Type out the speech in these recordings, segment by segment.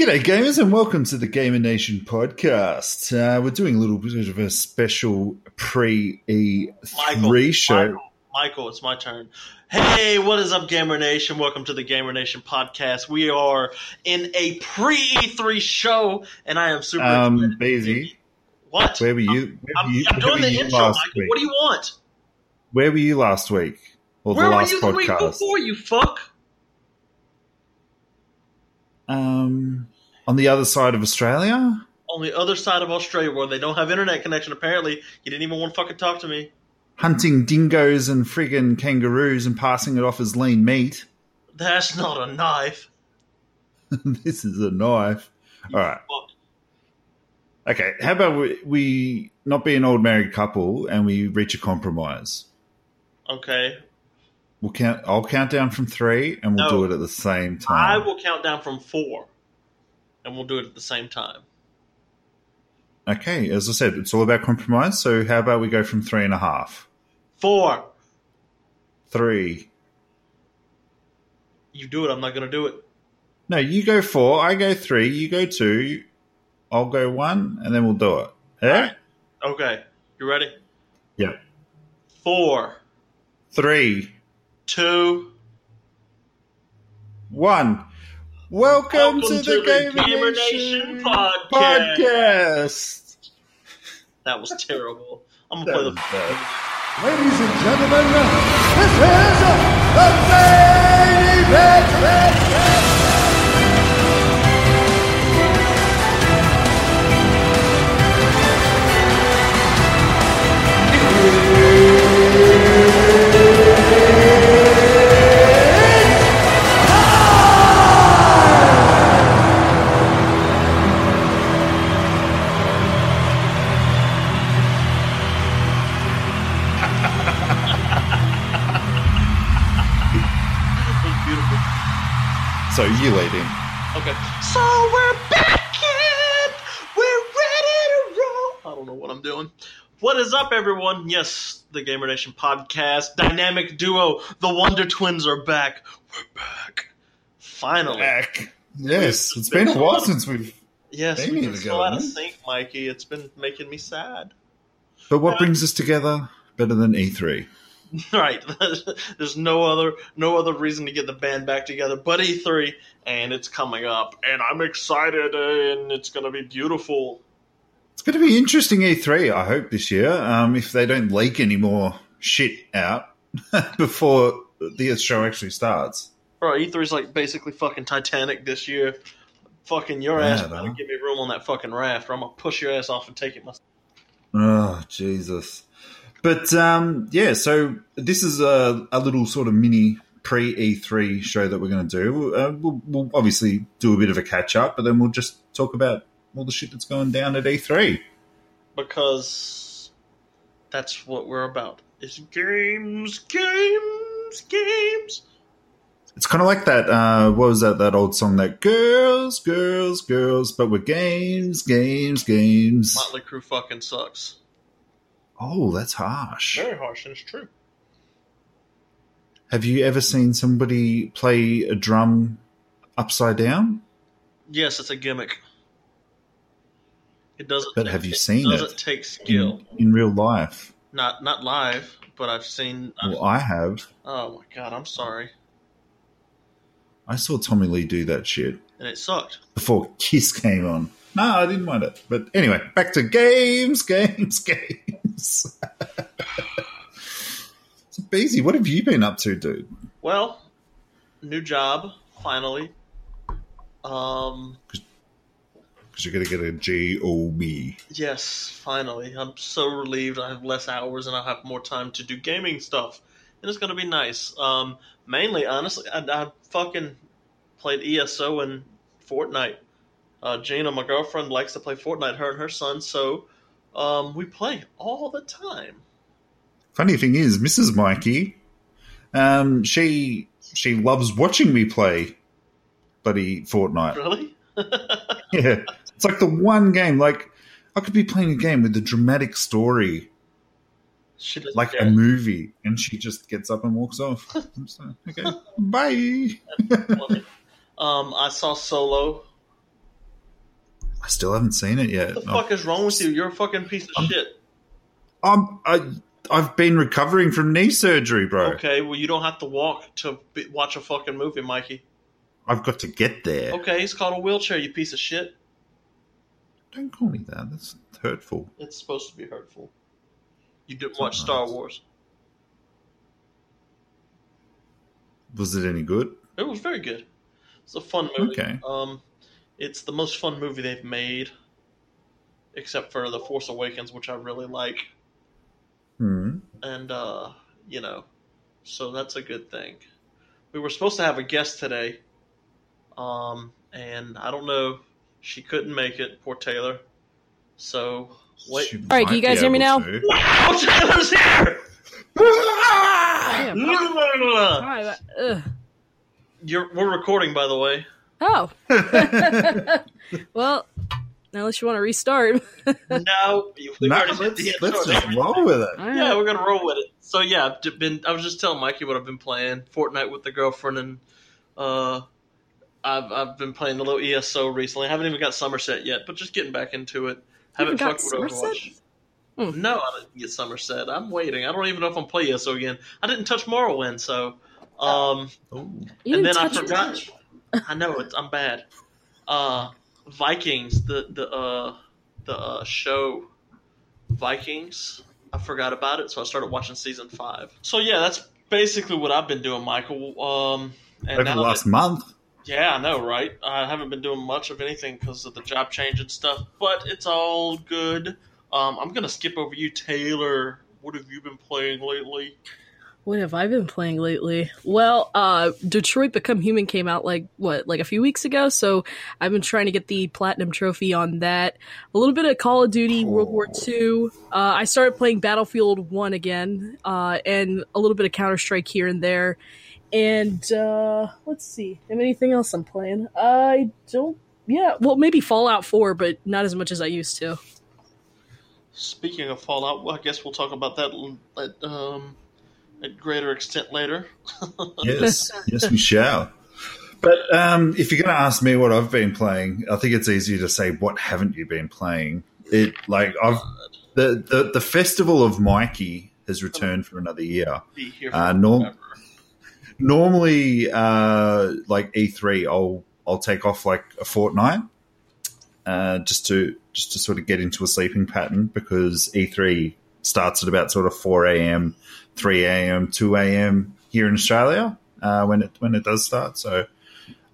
G'day, gamers, and welcome to the Gamer Nation podcast. Uh, we're doing a little bit of a special pre E3 show. Michael, Michael, it's my turn. Hey, what is up, Gamer Nation? Welcome to the Gamer Nation podcast. We are in a pre E3 show, and I am super Um, excited. What? where were you? Where I'm, were you, I'm doing the intro, Michael. week? What do you want? Where were you last week? Or Where the were last you the week podcast? before, you fuck? Um, on the other side of Australia? On the other side of Australia, where they don't have internet connection, apparently, you didn't even want to fucking talk to me. Hunting dingoes and friggin' kangaroos and passing it off as lean meat. That's not a knife. this is a knife. All right. Fuck. Okay, how about we, we not be an old married couple and we reach a compromise? Okay. We'll count. I'll count down from three, and we'll No. do it at the same time. I will count down from four, and we'll do it at the same time. Okay, as I said, it's all about compromise. So how about we go from three and a half, Four. three? You do it. I'm not going to do it. No, you go four. I go three. You go two. I'll go one, and then we'll do it. Yeah. Alright. Okay. You ready? Yeah. Four, Three, two, one. Welcome, Welcome to, to the, the Gamer, Nation, Nation podcast. podcast. That was terrible. I'm gonna play bad. Ladies and gentlemen, this is the main event. Everyone? Yes, the Gamer Nation podcast, dynamic duo, the Wonder Twins are back. We're back. Finally. Back. Yes, it's been a while since we've. Yes, They we need can to still out of sync, Mikey. It's been making me sad. But what brings us together better than E E3? Right. There's no other no other reason to get the band back together but E3 and it's coming up and I'm excited and it's going to be beautiful. It's going to be interesting E3, I hope, this year. Um, if they don't leak any more shit out before the show actually starts. Bro, E3's like basically fucking Titanic this year. Fucking your ass better give me room on that fucking raft or I'm going to push your ass off and take it myself. Oh, Jesus. But um, yeah, so this is a, a little sort of mini pre E3 show that we're going to do. Uh, we'll, we'll obviously do a bit of a catch up, but then we'll just talk about all the shit that's going down at E E3. because that's what we're about. It's games, games, games. It's kind of like that. Uh, what was that? That old song that girls, girls, girls, but with games, games, games. Motley Crue fucking sucks. Oh, that's harsh. Very harsh, and it's true. Have you ever seen somebody play a drum upside down? Yes, it's a gimmick. It doesn't. But have you seen doesn't it? take skill. In, in real life? Not not live, but I've seen. I've- Well, I have. oh my god, I'm sorry, I saw Tommy Lee do that shit and it sucked. before Kiss came on. No, I didn't mind it. But anyway, back to games, games, games. so, Beezy, what have you been up to, dude? Well, new job finally. Um, Because you're going to get a G-O-B. yes, finally. I'm so relieved. I have less hours and I have more time to do gaming stuff, and it's gonna be nice. Um, mainly, honestly, I, I fucking played ESO and Fortnite. Uh, Gina, my girlfriend, likes to play Fortnite. Her and her son, so um, we play all the time. Funny thing is, Mrs. Mikey, um, she she loves watching me play bloody Fortnite. Really? Yeah, it's like the one game. Like I could be playing a game with a dramatic story, she like a movie, and she just gets up and walks off. I'm so, okay, bye. Um, I saw Solo I still haven't seen it yet. What the fuck is wrong with you? You're a fucking piece of shit. I'm, I, I've been recovering from knee surgery, bro. Okay, well you don't have to walk to be, watch a fucking movie, Mikey. I've got to get there. Okay, it's called a wheelchair, you piece of shit. Don't call me that. That's hurtful. It's supposed to be hurtful. You didn't watch Star Wars. Was it any good? It was very good. It's a fun movie. Okay. Um, it's the most fun movie they've made, except for The Force Awakens, which I really like. Hmm. And uh, you know, so that's a good thing. We were supposed to have a guest today, um, and I don't know. She couldn't make it. Poor Taylor. So wait. All right, can you guys hear me now? to. Wow, Taylor's here. Damn. Hi, but- ugh. You're, we're recording, by the way. Oh. well, unless you want to restart. No, we No, already did let's, the let's intro. just roll with it. All right. Yeah, we're gonna roll with it. So yeah, I've been. I was just telling Mikey what I've been playing Fortnite with the girlfriend, and uh, I've I've been playing a little ESO recently. I haven't even got Summerset yet, but just getting back into it. Haven't haven't got fucked with Summerset? Overwatch. Hmm. No, I didn't get Summerset. I'm waiting. I don't even know if I'm playing ESO again. I didn't touch Morrowind, so um, Ooh. And then I forgot. I know it's I'm bad. Uh, Vikings, the the uh, the uh, show Vikings. I forgot about it, so I started watching season five. So yeah, that's basically what I've been doing, Michael. Um, and Over the last that- month. Yeah, I know, right? I haven't been doing much of anything because of the job change and stuff, but it's all good. Um, I'm gonna skip over you, Taylor. What have you been playing lately? What have I been playing lately? Well, uh, Detroit Become Human came out like what, like a few weeks ago. So I've been trying to get the platinum trophy on that. A little bit of Call of Duty World War II. Uh, I started playing Battlefield One again, uh, and a little bit of Counter Strike here and there. And uh, let's see, have anything else I'm playing? I don't. Yeah, well, maybe Fallout Four, but not as much as I used to. Speaking of Fallout, well, I guess we'll talk about that at, um, at greater extent later. Yes, yes, we shall. But um, if you're going to ask me what I've been playing, I think it's easier to say what haven't you been playing. It like I've the the, the festival of Mikey has returned for another year. Be here Uh, norm- forever. Normally, uh, like E3, I'll I'll take off like a fortnight, uh, just to just to sort of get into a sleeping pattern because E3 starts at about sort of four a.m., three a.m., two a.m. here in Australia uh, when it when it does start. So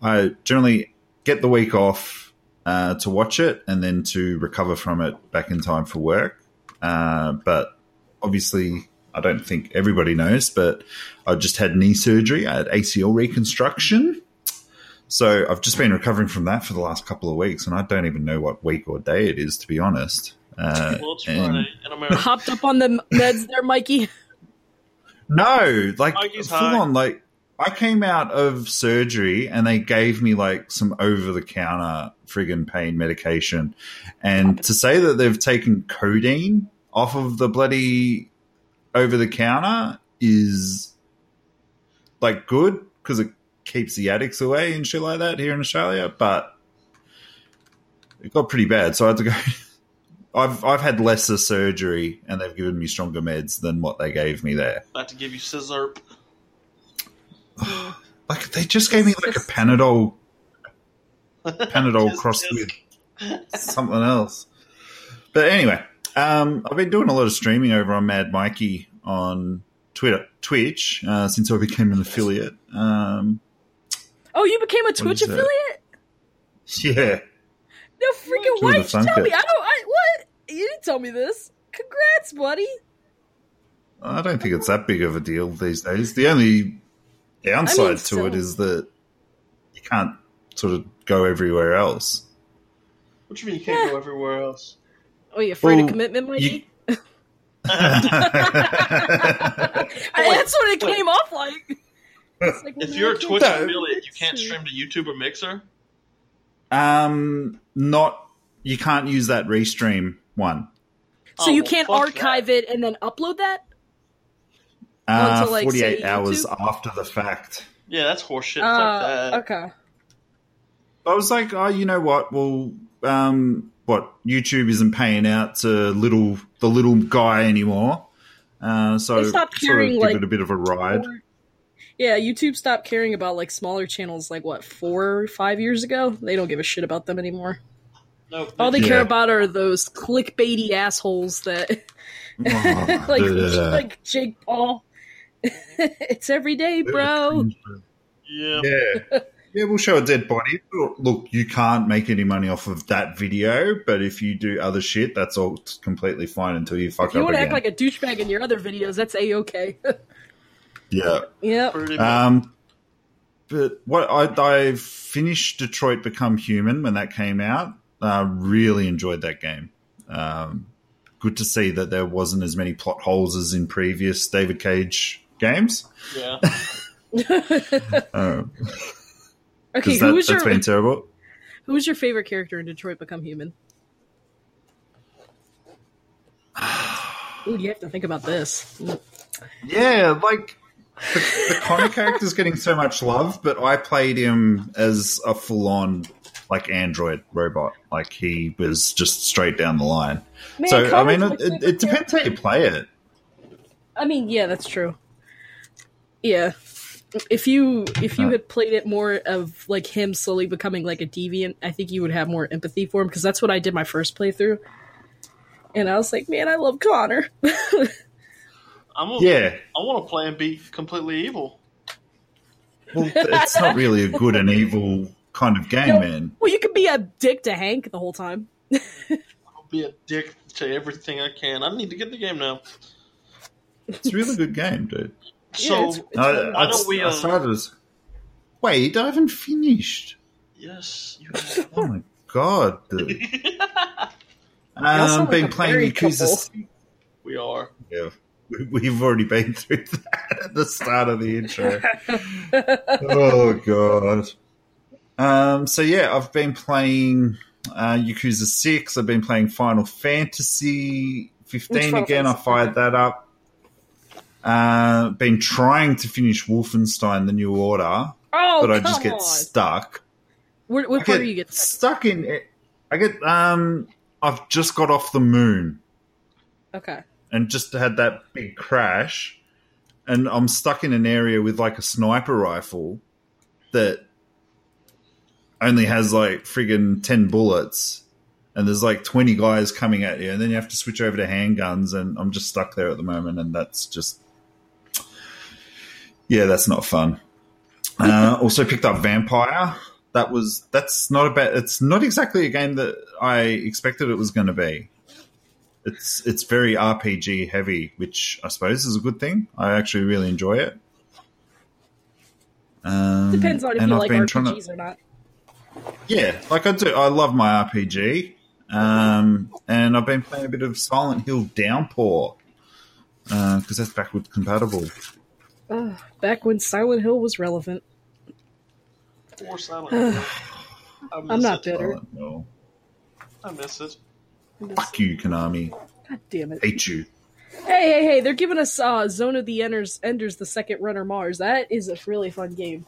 I generally get the week off uh, to watch it and then to recover from it back in time for work. Uh, but obviously, I don't think everybody knows, but I just had knee surgery. I had ACL reconstruction. So I've just been recovering from that for the last couple of weeks, and I don't even know what week or day it is, to be honest. Uh, Well, it's and- Friday in America. Hopped up on the meds there, Mikey. No, like Mikey's full high. on. Like I came out of surgery and they gave me like some over the counter friggin' pain medication, and to say that they've taken codeine off of the bloody over the counter is like good because it keeps the addicts away and shit like that here in Australia, but it got pretty bad, so I had to go. I've I've had lesser surgery and they've given me stronger meds than what they gave me there. About to give you scissor. Like they just gave me like a Panadol Panadol Just- crossed just- with something else. But anyway, um, I've been doing a lot of streaming over on Mad Mikey on Twitter, Twitch uh, since I became an affiliate. Um, Oh, you became a Twitch affiliate? yeah, No freaking Doing way! the fun Tell me. I don't. I what? You didn't tell me this. Congrats, buddy. I don't think it's that big of a deal these days. The only downside I mean, to still. it is that you can't sort of go everywhere else. What do you mean you can't go everywhere else? Oh, you afraid Well, of commitment, Mikey? you- I- that's what it came off like. Like, If you're a Twitch affiliate, you can't stream to YouTube or Mixer. Um, not you can't use that restream one. So Oh, you can't fuck archive it and then upload that? Uh, Onto, like, Forty-eight say, hours after the fact. Yeah, that's horseshit. Uh, Fuck that. okay. I was like, oh, you know what? Well, um, what YouTube isn't paying out to little the little guy anymore. Uh, so They stopped sort of give like, it a bit of a ride. Yeah, YouTube stopped caring about like smaller channels like what, four or five years ago? They don't give a shit about them anymore. Nope. All they Yeah. care about are those clickbaity assholes that Oh, like ugh. like Jake Paul. it's every day, bro. yeah. Yeah. Yeah, we'll show a dead body. Look, you can't make any money off of that video, but if you do other shit, that's all completely fine until you fuck If you up want to again. act like a douchebag in your other videos, that's a okay. yeah. yep. Pretty much. Um, but what I, I finished Detroit Become Human when that came out. Uh, really enjoyed that game. Um, good to see that there wasn't as many plot holes as in previous David Cage games. yeah. Um, Okay, 'cause who that, was your that's been terrible. who was your favorite character in Detroit Become Human? Ooh, you have to think about this. Yeah, like the, the Connor character's getting so much love, but I played him as a full-on like android robot. Like he was just straight down the line. Man, so I mean, it, it, it depends how you play it. I mean, yeah, that's true. Yeah. If you if you Uh. had played it more of like him slowly becoming like a deviant, I think you would have more empathy for him because that's what I did my first playthrough. And I was like, man, I love Connor. I'm a, Yeah, I want to play and be completely evil. well, it's not really a good and evil kind of game, No. man. well, you could be a dick to Hank the whole time. I'll be a dick to everything I can. I need to get the game now. It's a really good game, dude. So Yeah, it's- it's I, fun. why I, don't we, I uh, started as wait, I haven't finished. yes, you Oh my god, dude. Y'all Um, been like playing Yakuza. couple. We are. Yeah, we- we've already been through that at the start of the intro. oh god. Um. So yeah, I've been playing uh, Yakuza Six. I've been playing Final Fantasy fifteen Final again. I fired that up. Uh, been trying to finish Wolfenstein: The New Order, Oh, but I just get on. stuck. What, what part get are you getting? stuck in it. I get um. I've just got off the moon Okay. and just had that big crash, and I'm stuck in an area with like a sniper rifle that only has like friggin' ten bullets, and there's like twenty guys coming at you, and then you have to switch over to handguns, and I'm just stuck there at the moment, and that's just yeah, that's not fun. Uh, also picked up Vampire. That was that's not a bad. It's not exactly a game that I expected it was going to be. It's it's very RPG heavy, which I suppose is a good thing. I actually really enjoy it. Um, Depends on if you I've like trying to- RPGs or not. yeah, like I do. I love my RPG. Um, and I've been playing a bit of Silent Hill Downpour because that's backward compatible. Ugh, back when Silent Hill was relevant. Or silent. I miss I'm not it. bitter. Silent Hill. I miss it. Fuck you, Konami. God damn it. Hate you. Hey, hey, hey, they're giving us uh, Zone of the Enders, Enders the Second Runner Mars. That is a really fun game.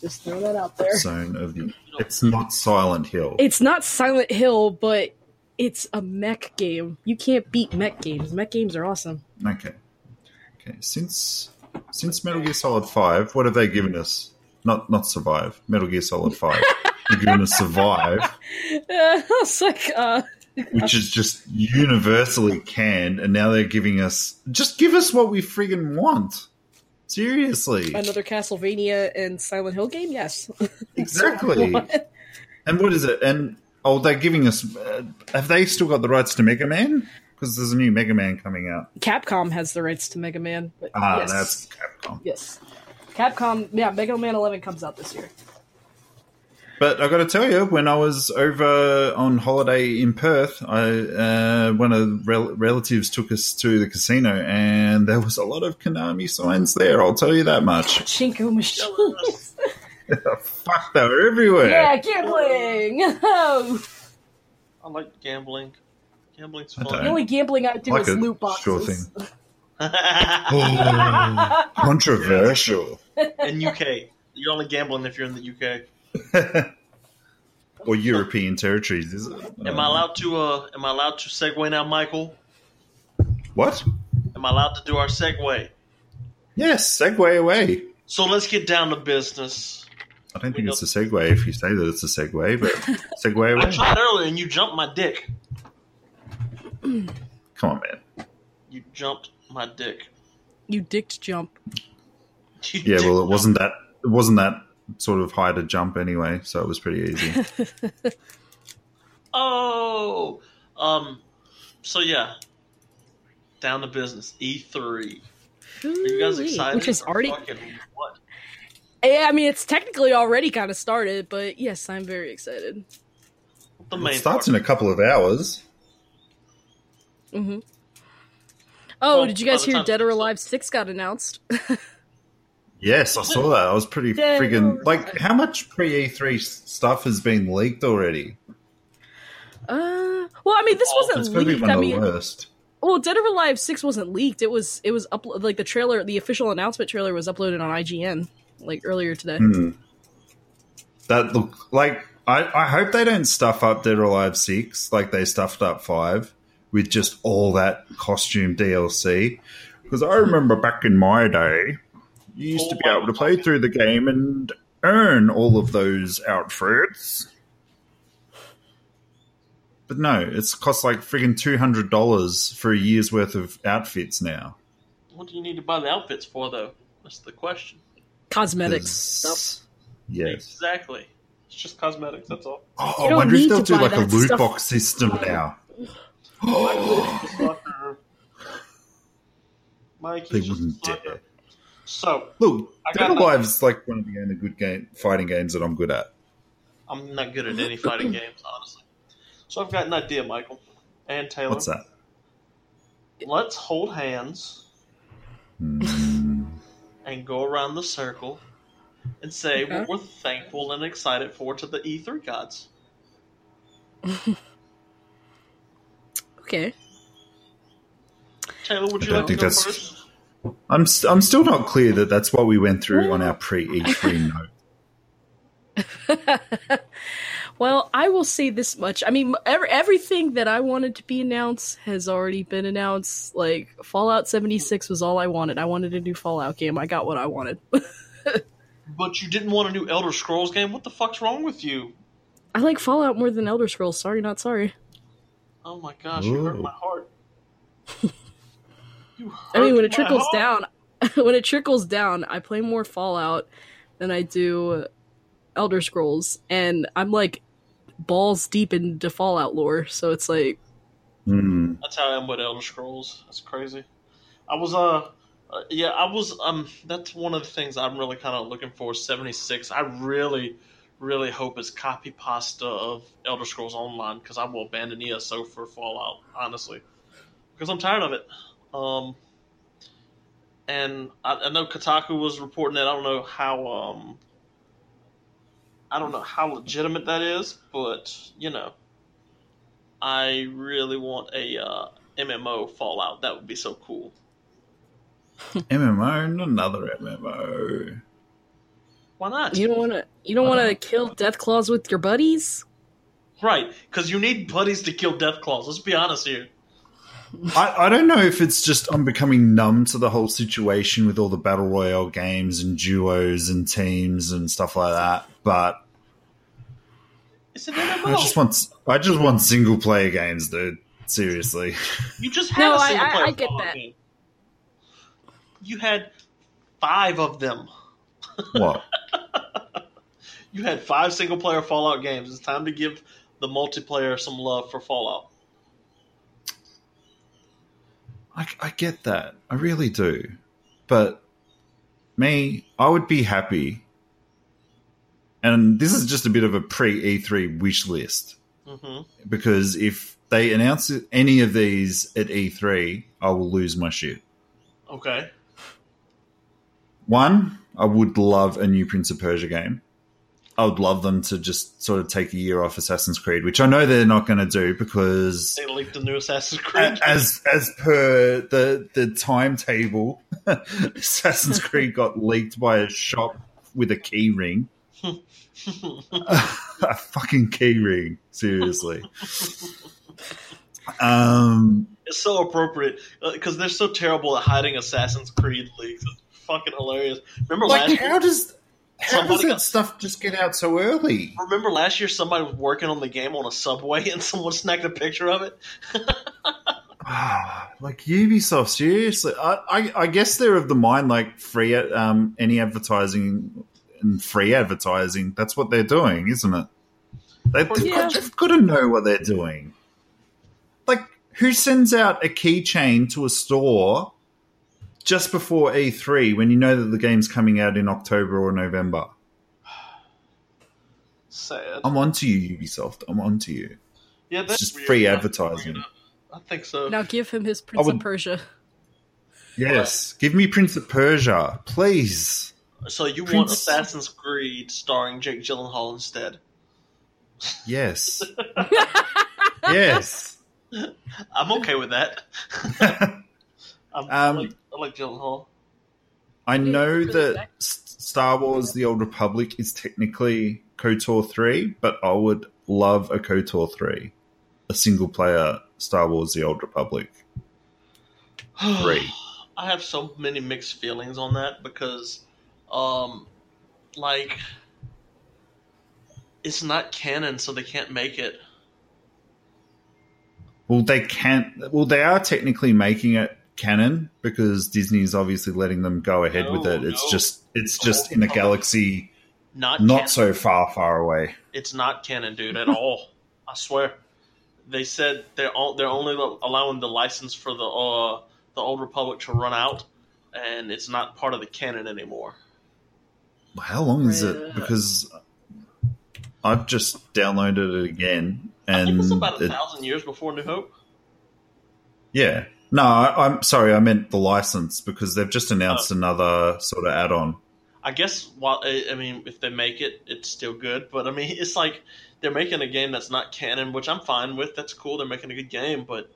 Just throw that out there. Zone of the. It's not Silent Hill. It's not Silent Hill, but it's a mech game. You can't beat mech games. Mech games are awesome. Okay. Okay. Since since Metal Gear Solid Five, what have they given us? Not not survive. Metal Gear Solid Five. They've given us survive, Uh, it's like, uh, which is just universally canned, and now they're giving us just give us what we friggin' want. Seriously, another Castlevania and Silent Hill game? Yes. exactly. What? and what is it? And oh, they're giving us. Uh, have they still got the rights to Mega Man? Because there's a new Mega Man coming out. Capcom has the rights to Mega Man. Ah, yes. that's Capcom. Yes. Capcom, yeah, Mega Man 11 comes out this year. But I got to tell you, when I was over on holiday in Perth, I uh, one of rel- relatives took us to the casino, and there was a lot of Konami signs there. I'll tell you that much. Chinko machines. Fuck, they were everywhere. yeah, gambling. Oh, I like gambling. Gambling's I fun. the only gambling I do Like is a loot boxes. sure thing. Oh, controversial. in UK, you're only gambling if you're in the UK. or European territories, is it? Am I allowed to? Uh, am I allowed to segue now, Michael? What? Am I allowed to do our segue? Yes, segue away. So let's get down to business. I don't think it's a segue if you say that it's a segue, but segue away. I tried earlier and you jumped my dick. Come on, man. You jumped my dick. You dicked jump. You Yeah, dick well, it jumped. wasn't that. It wasn't that sort of high to jump anyway, so it was pretty easy. Oh, um, so yeah, down to business. E three. Are you guys excited? Which is already. fucking what? Yeah, I mean, it's technically already kind of started, but yes, I'm very excited. The main it starts part. in a couple of hours. Hmm Oh, Well, did you guys hear Dead or Alive Six got announced? Yes, I saw that. I was pretty Yeah, friggin' like how much pre E3 stuff has been leaked already? Uh, well, I mean, this wasn't going to be leaked. one I of the mean, worst. well, Dead or Alive Six wasn't leaked. It was it was up like the trailer, the official announcement trailer was uploaded on IGN like earlier today. Hmm. That look like I, I hope they don't stuff up Dead or Alive Six like they stuffed up Five with just all that costume DLC. Because I remember back in my day, you used Oh to be able to play through the game and earn all of those outfits. But no, it's cost like friggin' two hundred dollars for a year's worth of outfits now. What do you need to buy the outfits for, though? That's the question. Cosmetics stuff. Yes. Exactly. It's just cosmetics. That's all. Oh, You I wonder if they'll do like a loot stuff. box system now. Sucker. Mike, They wouldn't sucker. dare. So Look, I Dead got or nothing. Alive is like one of the only good game fighting games that I'm good at. I'm not good at any fighting games, honestly. So I've got an idea, Michael and Taylor. What's that? Let's hold hands Hmm. and go around the circle and say Okay. what we're thankful and excited for to the E3 gods. Okay. Taylor, would I you don't like to think go that's- first? I'm st- I'm still not clear that that's what we went through on our pre E3 note. Well, I will say this much. I mean, every, everything that I wanted to be announced has already been announced. Like Fallout 76 was all I wanted. I wanted a new Fallout game. I got what I wanted. But you didn't want a new Elder Scrolls game? What the fuck's wrong with you? I like Fallout more than Elder Scrolls. Sorry, not sorry. Oh my gosh, you hurt my heart. You I mean, when it trickles heart. down, when it trickles down, I play more Fallout than I do Elder Scrolls, and I'm like balls deep into Fallout lore. So it's like, Hmm. That's how I am with Elder Scrolls. That's crazy. I was uh, uh yeah, I was um. That's one of the things I'm really kind of looking for. Seventy six. I really, really hope it's copy pasta of Elder Scrolls Online because I will abandon ESO for Fallout. Honestly, because I'm tired of it. Um. And I, I know Kotaku was reporting that. I don't know how um. I don't know how legitimate that is, but you know. I really want a uh, MMO Fallout. That would be so cool. MMO another MMO. Why not? you don't want to, you don't want to kill Death Claws with your buddies. right, because you need buddies to kill Death Claws. Let's be honest here. I, I don't know if it's just I'm becoming numb to the whole situation with all the battle royale games and duos and teams and stuff like that, but It's an MMO. I just want I just want single player games, dude. Seriously. you just had No, a I- single I- player I get that. game. You had five of them. what? You had five single player Fallout games. It's time to give the multiplayer some love for Fallout. I, I get that. I really do. But me, I would be happy. And this is just a bit of a pre E3 wish list. hmm Because if they announce any of these at E3, I will lose my shit. Okay. One, I would love a new Prince of Persia game. I would love them to just sort of take a year off Assassin's Creed, which I know they're not going to do because They leaked the new Assassin's Creed. as as per the the timetable, Assassin's Creed got leaked by a shop with a key ring. a fucking keyring. Seriously. Um, It's so appropriate because they're so terrible at hiding Assassin's Creed leaks. It's fucking hilarious. Remember like, last how year? does how does that got- stuff just get out so early? Remember last year somebody was working on the game on a subway and someone snagged a picture of it. Ah, like Ubisoft, seriously. I, I, I guess they're of the mind like free um any advertising and free advertising. That's what they're doing, isn't it? They, they've, Yeah. got, they've got to know what they're doing. Like, who sends out a keychain to a store just before E3 when you know that the game's coming out in October or November? Sad. I'm onto you, Ubisoft. I'm onto you. yeah, It's that's just weird. free I- advertising. I think so. Now give him his Prince would- of Persia. Yes, give me Prince of Persia, please. So you want Prince- Assassin's Creed starring Jake Gyllenhaal instead? Yes. yes. I'm okay with that. I'm, I, Um, like, I like Gyllenhaal. I know really that nice. Star Wars The Old Republic is technically KOTOR 3, but I would love a KOTOR 3. A single player Star Wars The Old Republic 3. I have so many mixed feelings on that because, um, like, it's not canon, so they can't make it. Well, they can't. Well, they are technically making it canon because Disney's obviously letting them go ahead with it. It's no. just, it's just in a galaxy Not not canon. so far, far away. It's not canon, dude, at all. I swear. They said they're all, they're only allowing the license for the uh, the Old Republic to run out, and it's not part of the canon anymore. How long is it? Because I've just downloaded it again, I think it's and about a it- thousand years before New Hope. yeah. No, I'm sorry. I meant the license because they've just announced Oh. another sort of add-on. I guess while I I mean, if they make it, it's still good. But I mean, it's like they're making a game that's not canon, which I'm fine with. That's cool. They're making a good game, but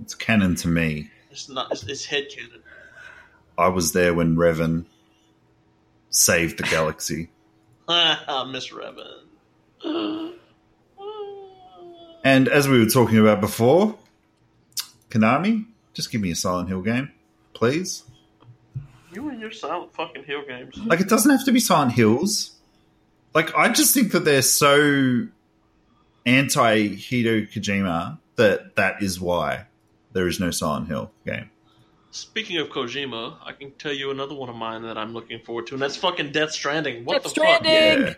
It's canon to me. it's not. It's, it's head canon. I was there when Revan saved the galaxy. Miss Revan. And as we were talking about before, Konami, just give me a Silent Hill game, please. You and your silent fucking hill games. Like, it doesn't have to be Silent Hills. Like, I just think that they're so anti Hideo Kojima that that is why there is no Silent Hill game. Speaking of Kojima, I can tell you another one of mine that I'm looking forward to, and that's fucking Death Stranding. What Death the fuck? Yeah.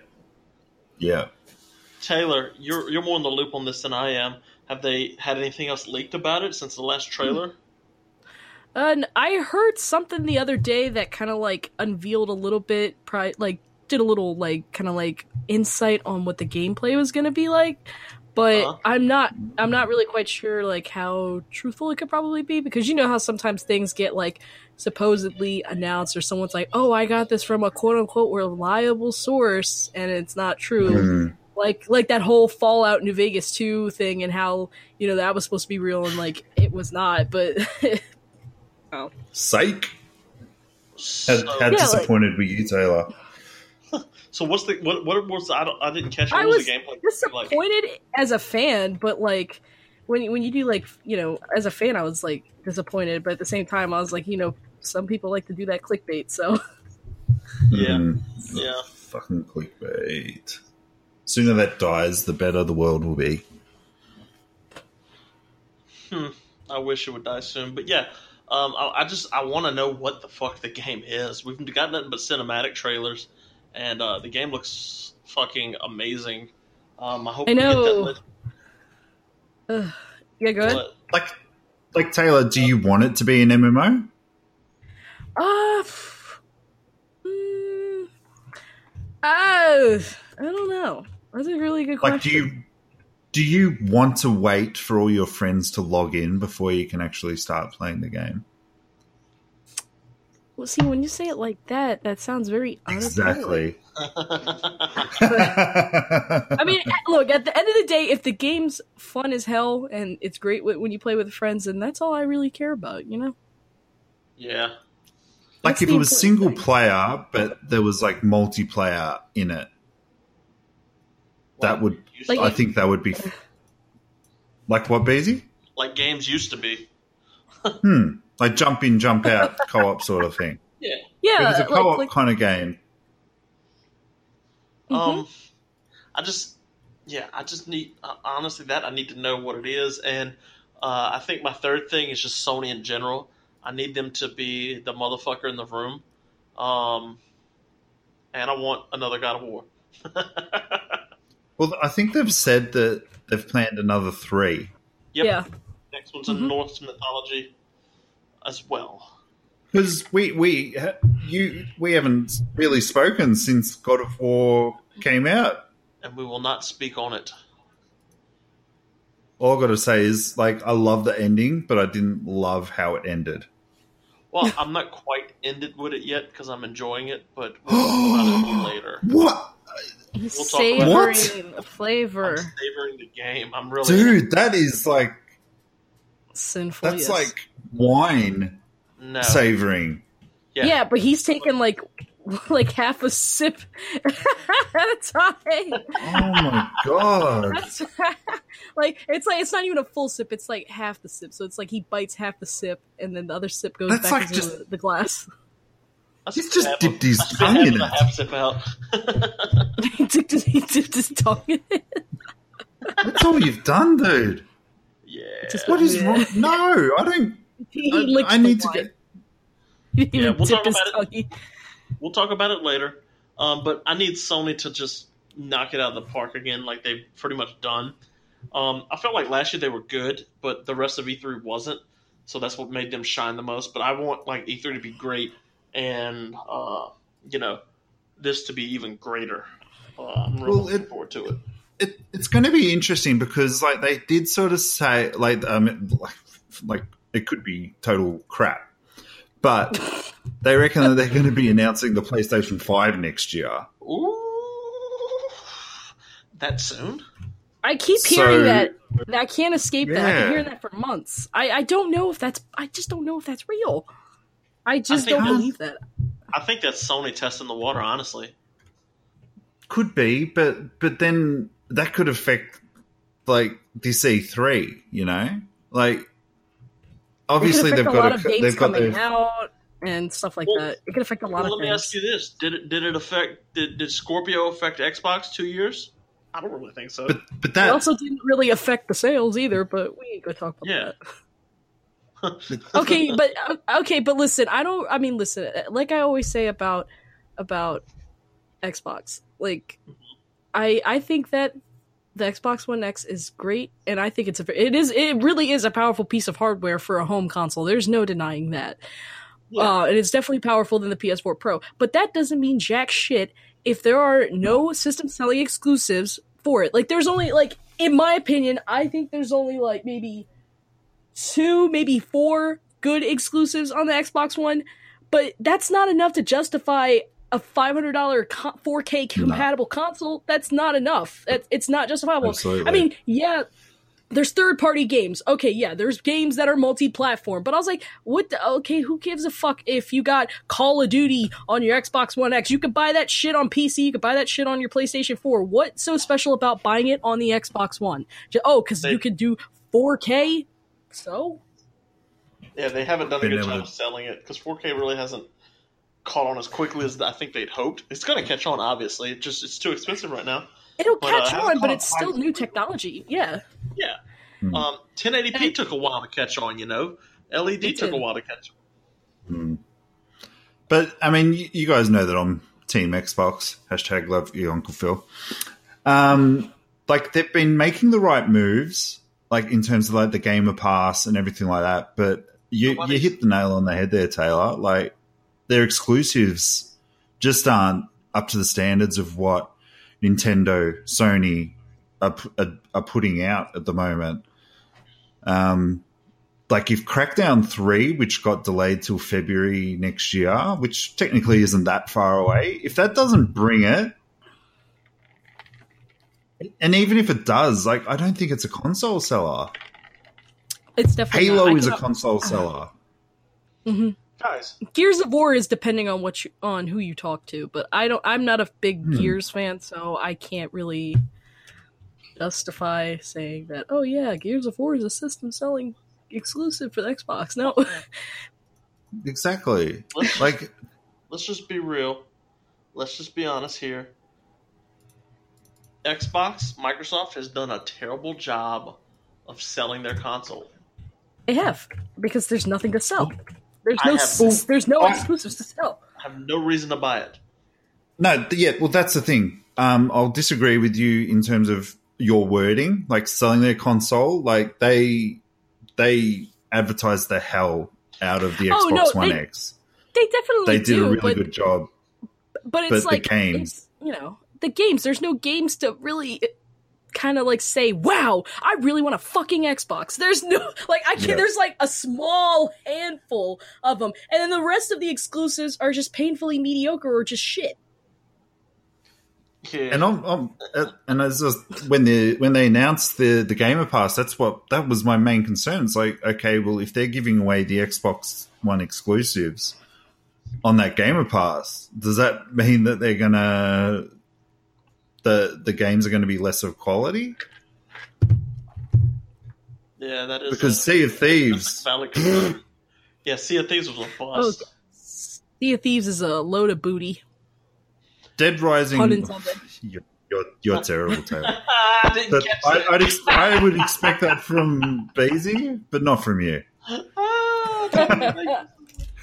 Yeah. Taylor, you're you're more in the loop on this than I am. Have they had anything else leaked about it since the last trailer? And I heard something the other day that kind of like unveiled a little bit, pri- like did a little like kind of like insight on what the gameplay was going to be like. But Uh-huh. I'm not, I'm not really quite sure like how truthful it could probably be because you know how sometimes things get like supposedly announced or someone's like, oh, I got this from a quote unquote reliable source and it's not true Mm. like like that whole Fallout New Vegas 2 thing and how you know that was supposed to be real and like it was not but Psych. How, So, how Yeah, like- disappointed were you, Taylor? so what's the what what was I don't I didn't catch what I was, was the gameplay like? disappointed as a fan but like when you- when you do like you know as a fan I was like disappointed but at the same time I was like you know some people like to do that clickbait so Yeah. Mm. Yeah. Fucking clickbait. Sooner that dies, the better the world will be. Hmm. I wish it would die soon, but yeah. Um, I, I just I want to know what the fuck the game is. We've got nothing but cinematic trailers, and uh, the game looks fucking amazing. Um, I hope I we get that know. lit- Ugh. yeah go ahead but- Like, like Taylor, do you want it to be an MMO? uh mm, uh, I don't know that's a really good question Like, do you do you want to wait for all your friends to log in before you can actually start playing the game? well, see when you say it like that that sounds very unappealing. Exactly. I mean, eh, look, at the end of the day, if the game's fun as hell and it's great when you play with friends, and that's all I really care about, you know? yeah. like That's if it was single thing. player, but there was like multiplayer in it, that would. Used to I think that would be like what Beezy? like games used to be. Hmm. Like jump in, jump out co-op sort of thing. Yeah. Yeah, If it's a co-op like, like kind of game. Um, I just, yeah, I just need uh, honestly that I need to know what it is, and uh, I think my third thing is just Sony in general. I need them to be the motherfucker in the room, um, and I want another God of War. Well, I think they've said that they've planned another three. Yep. yeah. Next one's in Mhm. Norse mythology as well. Because we we you we haven't really spoken since God of War came out. And we will not speak on it. All I got to say is like I love the ending, but I didn't love how it ended. Well, I'm not quite ended with it yet because I'm enjoying it, but we'll talk about it later. What, He's We'll talk about What? savoring the I'm flavor. savoring the game. I'm really dude? That is like Sinful. that's yes. like wine no. savoring. Yeah. Yeah. but he's taking like like half a sip at a time. Oh my god! That's like it's like it's not even a full sip. It's like half the sip. So it's like he bites half the sip, and then the other sip goes That's back like into just- the, the glass. I He's just dipped his I tongue in it. Half sip out. he dipped his, he dipped his tongue in it. That's all you've done, dude. yeah. Just- What is Yeah. wrong? No, I don't. He I, I need to wine. get. He Yeah, we'll talk about tongue. We'll talk about it later. Um, but I need Sony to just knock it out of the park again, like they've pretty much done. Um, I felt like last year they were good, but the rest of E3 wasn't. So that's what made them shine the most. But I want like E3 to be great, and uh, you know, this to be even greater. Uh, I'm really Well, looking it- forward to it. It, it's going to be interesting because, like, they did sort of say, like, um, like, like it could be total crap, but they reckon that they're going to be announcing the PlayStation Five next year. Ooh, that soon? I keep So- hearing that. I can't escape that. I've been hearing that for months. I, I don't know if that's. I just don't know if that's real. I just think- don't believe that. I think that's Sony testing the water. Honestly, Could be, but but then that could affect like this E3. You know, like obviously they've affect a got lot a, of games they've got coming their out and stuff like Well- that. It could affect a lot well, of let me ask you this: Did it did it affect did, did Scorpio affect Xbox two years? I don't really think so. but but It that also didn't really affect the sales either, but we ain't gonna talk about Yeah. that. okay, but okay, but listen, I don't. I mean, listen, like I always say about about Xbox, like I I think that the Xbox One X is great, and I think it's a it is it really is a powerful piece of hardware for a home console. There's no denying that. Yeah. Uh, and it's definitely powerful than the PS4 Pro. But that doesn't mean jack shit if there are no system selling exclusives for it. Like, there's only, like, in my opinion, I think there's only, like, maybe two, maybe four good exclusives on the Xbox One. But that's not enough to justify a $500 co- 4K compatible console. That's not enough. It's not justifiable. Absolutely. I mean, yeah, there's third party games. Okay, yeah, there's games that are multi platform. But I was like, what the, okay, who gives a fuck if you got Call of Duty on your Xbox One X? You could buy that shit on PC, you could buy that shit on your PlayStation 4. What's so special about buying it on the Xbox One? Ju- Oh, because you could do 4K? So? yeah, they haven't done a Been good job to- of selling it because 4K really hasn't caught on as quickly as I think they'd hoped. It's going to catch on, obviously. It just it's too expensive right now. It'll But, uh, catch hasn't on, but it's still new technology. Yeah. Yeah. Hmm. Um, 1080p took a while to catch on. You know, LED It took a while to catch on. Hmm. But I mean, you, you guys know that I'm Team Xbox. Hashtag love you, Uncle Phil. Um, like they've been making the right moves, like in terms of like the gamer pass and everything like that. But you you Nobody's- hit the nail on the head there, Taylor. Like their exclusives just aren't up to the standards of what Nintendo, Sony are, are, are putting out at the moment. Um, like if Crackdown 3, which got delayed till February next year, which technically isn't that far away, if that doesn't bring it, and even if it does, like I don't think it's a console seller. It's definitely Halo not. Is a cannot- console seller. Mhm. Guys, Gears of War is depending on what you, on who you talk to, but I don't. I'm not a big Hmm. Gears fan, so I can't really. justify saying that. Oh yeah, Gears of War is a system selling exclusive for the Xbox. No, Exactly. Let's, Like, let's just be real. Let's just be honest here. Xbox, Microsoft has done a terrible job of selling their console. they have because there's nothing to sell. There's no have- s- there's no exclusives to sell. I have no reason to buy it. no, yeah, well, that's the thing. Um, I'll disagree with you in terms of your wording, like selling their console. Like, they they advertised the hell out of the Xbox Oh, no, One they- X. They definitely They did do, a really but good job. but it's but the like games- it's, you know the games. There's no games to really kind of like say, "Wow, I really want a fucking Xbox." There's no like I can. Yeah. There's like a small handful of them, and then the rest of the exclusives are just painfully mediocre or just shit. Yeah. And I'm, I'm uh, and as just, when they when they announced the the Gamer Pass, that's what that was my main concern. It's like, okay, well, if they're giving away the Xbox One exclusives on that Gamer Pass, does that mean that they're gonna the the games are going to be less of quality? yeah, that is Because a, Sea of a Thieves, yeah, Sea of Thieves was a bust. Sea of Thieves is a load of booty. Dead Rising, Pun you're, you're, you're terrible, Taylor. I didn't But catch I. I'd ex- I would expect that from Beezy, but not from you. Ah, that, made me,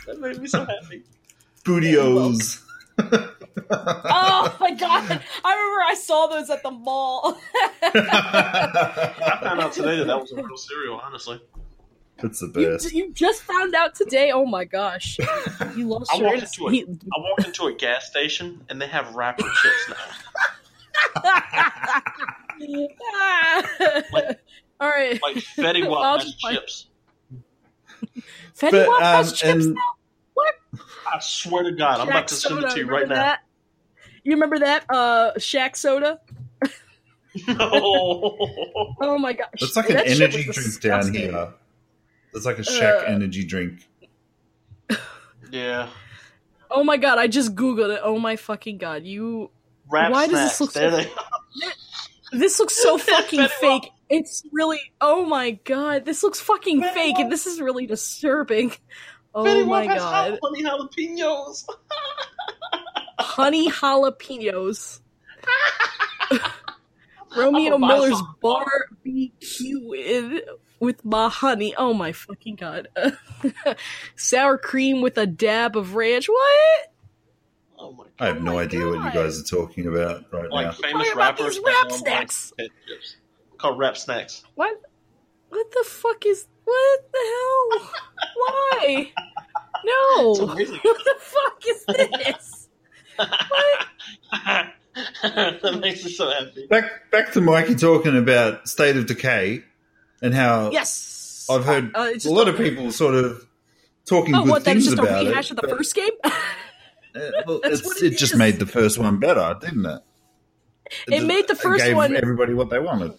that made me so happy. Bootios. Oh my god! I remember I saw those at the mall. I found out today that that was a real cereal. Honestly, it's the you, best. you just found out today. Oh my gosh! You lost I walked into it. he- I walked into a gas station and they have rapper chips now. Like- All right. Like Fetty Wap has chips. Fetty But, Wap has um, chips and- now. What? I swear to God, I'm about to Shaq send it to you remember right now. that? You remember that? Uh, Shaq Soda. No. Oh my gosh! It's like an That energy was drink down here. It's like a Shaq Uh, energy drink. yeah. Oh my god! I just googled it. Oh my fucking god! You. Rap Why does this look there so- they This looks so fucking Fetty Wap. fake. It's really. Oh my god! This looks fucking Fetty fake, Wap. and this is really disturbing. Oh Fetty my Wap has god! hot honey jalapenos. honey jalapenos. Romeo oh, Miller's some. barbecue with, with my honey. Oh my fucking god. Sour cream with a dab of ranch. What? Oh my god. I have no my idea what you guys are talking about right now. Like famous Talking about rappers these that rap own, like, snacks. pit. Called rap snacks. What? What the fuck is. What the hell? Why? No. What the fuck is this? that makes me so happy. Back back to Mikey talking about State of Decay and how Yes. I've heard Uh, it's a lot of people sort of talking Oh, good what? That is things just a about rehash it. of the but, first game? uh, well, it's- it, it just made the first one better, didn't it? It just made the first gave one- everybody what they wanted.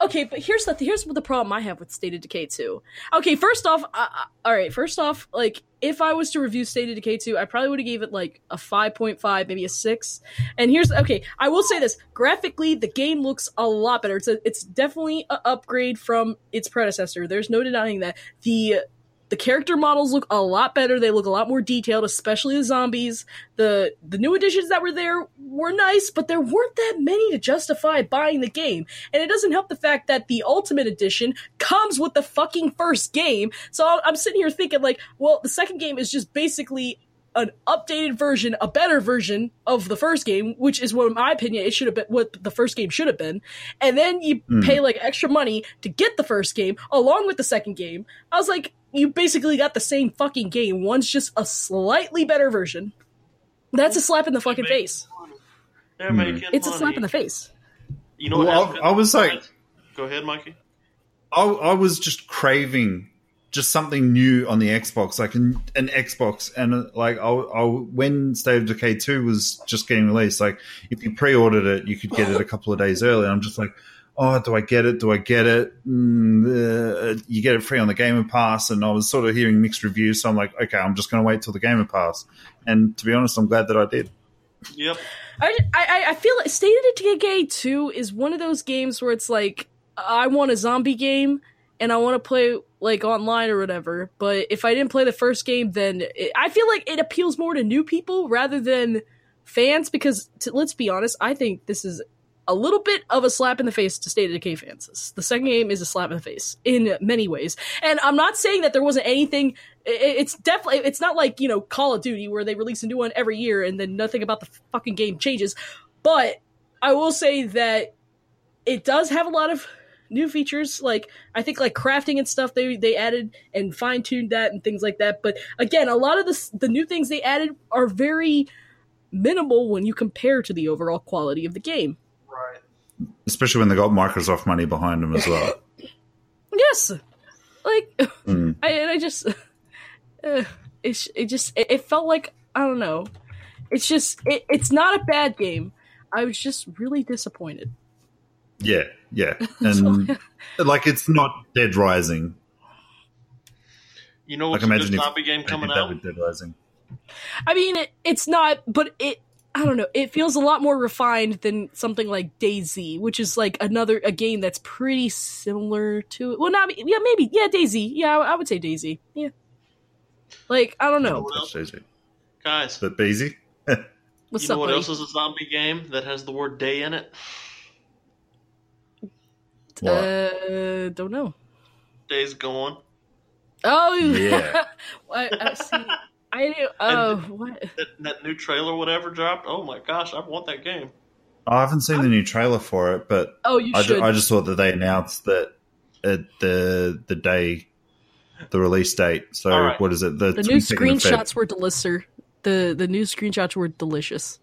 Okay, but here's the here's the problem I have with State of Decay 2. Okay, first off, uh, all right, first off, like if I was to review State of Decay 2, I probably would have gave it like a 5.5, maybe a 6. And here's okay, I will say this, graphically the game looks a lot better. It's a, it's definitely an upgrade from its predecessor. There's no denying that. The the character models look a lot better. They look a lot more detailed, especially the zombies. The the new additions that were there were nice, but there weren't that many to justify buying the game. And it doesn't help the fact that the Ultimate Edition comes with the fucking first game. So I'm- sitting here thinking, like, well, the second game is just basically an updated version, a better version of the first game, which is what, in my opinion, it should have been what the first game should have been. And then you Hmm. pay like extra money to get the first game along with the second game. I was like, you basically got the same fucking game. One's just a slightly better version. That's a slap in the fucking face. They're Hmm. making It's a money. slap in the face. You know what Well, happened? I, I was like, Go ahead, Mikey. I, I was just craving just something new on the Xbox, like an, an Xbox, and like I, I, when State of Decay two was just getting released, like if you pre-ordered it, you could get it a couple of days early. I'm just like, oh, do I get it? Do I get it? Mm, uh, you get it free on the Game Gamer Pass, and I was sort of hearing mixed reviews, so I'm like, okay, I'm just going to wait till the Game Gamer Pass. And to be honest, I'm glad that I did. Yep. I, I, I feel like State of Decay 2 is one of those games where it's like, I want a zombie game and I want to play like online or whatever, but if I didn't play the first game, then it, I feel like it appeals more to new people rather than fans because t- let's be honest, I think this is a little bit of a slap in the face to State of Decay fans. The second game is a slap in the face in many ways. And I'm not saying that there wasn't anything it's definitely it's not like, you know, Call of Duty where they release a new one every year and then nothing about the fucking game changes. But I will say that it does have a lot of new features like i think like crafting and stuff they they added and fine-tuned that and things like that but again a lot of the the new things they added are very minimal when you compare to the overall quality of the game Right. Especially when they got Microsoft money behind them as well. yes like Mm. I, and I just uh, it, it just it, it felt like i don't know it's just it, it's not a bad game i was just really disappointed Yeah, yeah. And like it's not Dead Rising. You know Like what's a good zombie game coming out? with Dead Rising. I mean, it, it's not, but it. I don't know. It feels a lot more refined than something like DayZ, which is like another a game that's pretty similar to it. Well, not yeah, maybe yeah, DayZ. Yeah, I, I would say DayZ. Yeah. Like I don't know. What else? That's easy. Guys, But DayZ. What's you know up, what buddy? else is a zombie game that has the word day in it? What? Uh, don't know. Days Gone. Oh Yeah. I, I see. I knew. Oh, what? That, that new trailer, whatever, dropped. Oh my gosh, I want that game. I haven't seen the new trailer for it, but Oh, you I, should. ju- I just thought that they announced that at the the day, the release date. So All right. what is it? The, the new 22nd of Feb. screenshots were delicious. The the new screenshots were delicious.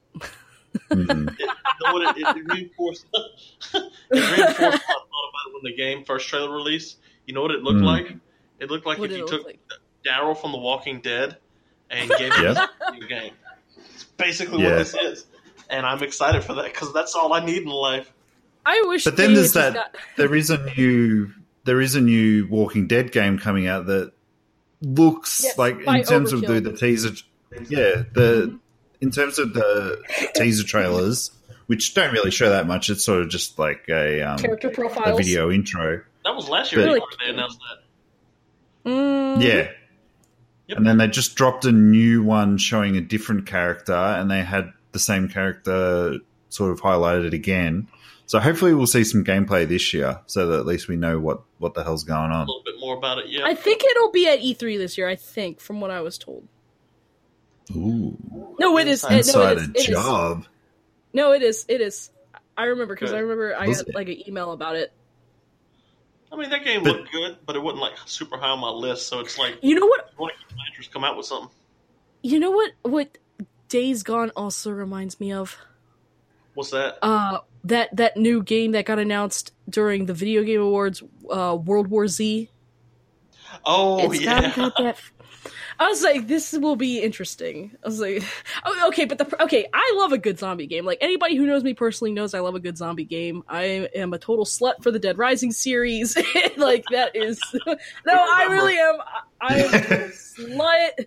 Mhm. It, you know? It, it, it reinforced. it reinforced what I thought about it when the game first trailer released. You know what it looked Mm. like? It looked like What if you took like? Daryl from The Walking Dead and gave him Yeah. a new game. It's basically Yeah. what this is, and I'm excited for that because that's all I need in life. I wish. But then there's that. got- There is a new. There is a new Walking Dead game coming out that looks Yes, like in terms of the, the teaser. Yeah, the in terms of the teaser trailers, which don't really show that much. It's sort of just like a um, character a video intro. That was last year But- before they announced that. Mm, Yeah. Yep. And then they just dropped a new one showing a different character, and they had the same character sort of highlighted again. So hopefully we'll see some gameplay this year, so that at least we know what what the hell's going on. A little bit more about it. Yeah, I think it'll be at E3 this year. I think, from what I was told. Ooh, No, it is. Inside- No, it inside is. a It is. job. No, it is. It is. I remember because I remember I Was got it? like an email about it. I mean that game But- looked good, but it wasn't like super high on my list. So it's like, You know what? I want to keep my interest come out with something. You know what? What Days Gone also reminds me of What's that? uh that that new game that got announced during the Video Game Awards, uh, World War Z. Oh It's yeah, got, got that. I was like, this will be interesting. I was like, oh, okay, but the okay, I love a good zombie game. Like anybody who knows me personally knows I love a good zombie game. I am a total slut for the Dead Rising series. like that is no, I really am. I, I am a slut.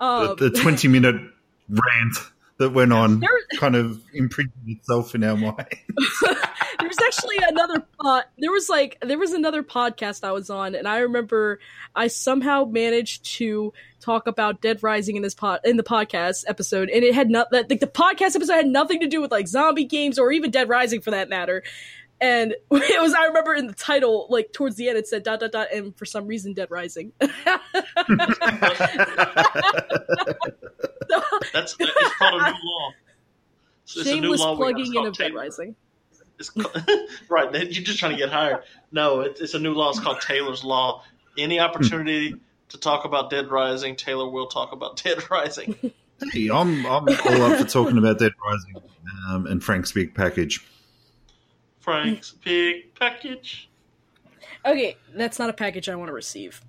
Um, the, the twenty minute rant that went on There- kind of imprinted itself in our mind. there's actually another uh there was like there was another podcast I was on and I remember I somehow managed to talk about Dead Rising in this pod in the podcast episode and it had not that like the podcast episode had nothing to do with like zombie games or even Dead Rising for that matter. And it was I remember in the title, like towards the end it said dot dot dot and for some reason Dead Rising. that's it's called a new law. It's, it's a new Shameless law plugging It's in called of Dead Rising. It's called, right. then You're just trying to get hired. No, it, it's a new law. It's called Taylor's Law. Any opportunity to talk about Dead Rising, Taylor will talk about Dead Rising. hey, I'm I'm all up for talking about Dead Rising um, and Frank's big package. Frank's big package. Okay, that's not a package I want to receive.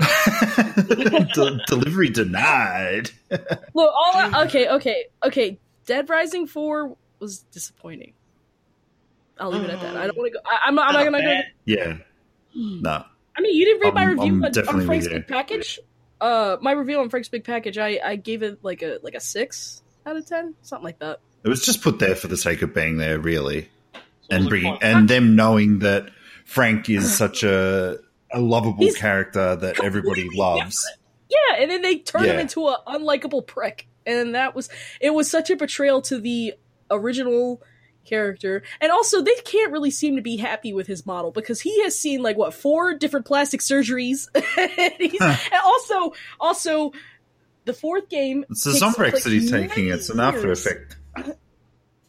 De- delivery denied. Look, all I, okay, okay, okay. Dead Rising Four was disappointing. I'll leave it at that. I don't want to go. I, I'm not. I'm not gonna go. Yeah. No. I mean, you didn't read my I'm- review I'm on, definitely on Frank's with. Big Package. Uh, my review on Frank's Big Package, I, I gave it like a like a six out of ten, something like that. It was just put there for the sake of being there, really, So and bringing and them knowing that Frank is such a a lovable He's character that everybody loves. Yeah, and then they turn him into an unlikable prick, and that was it. Was such a betrayal to the original character, and also they can't really seem to be happy with his model because he has seen like what four different plastic surgeries, and, Huh. and also also the fourth game. It's the takes Zombrex that he's taking. It's an after effect.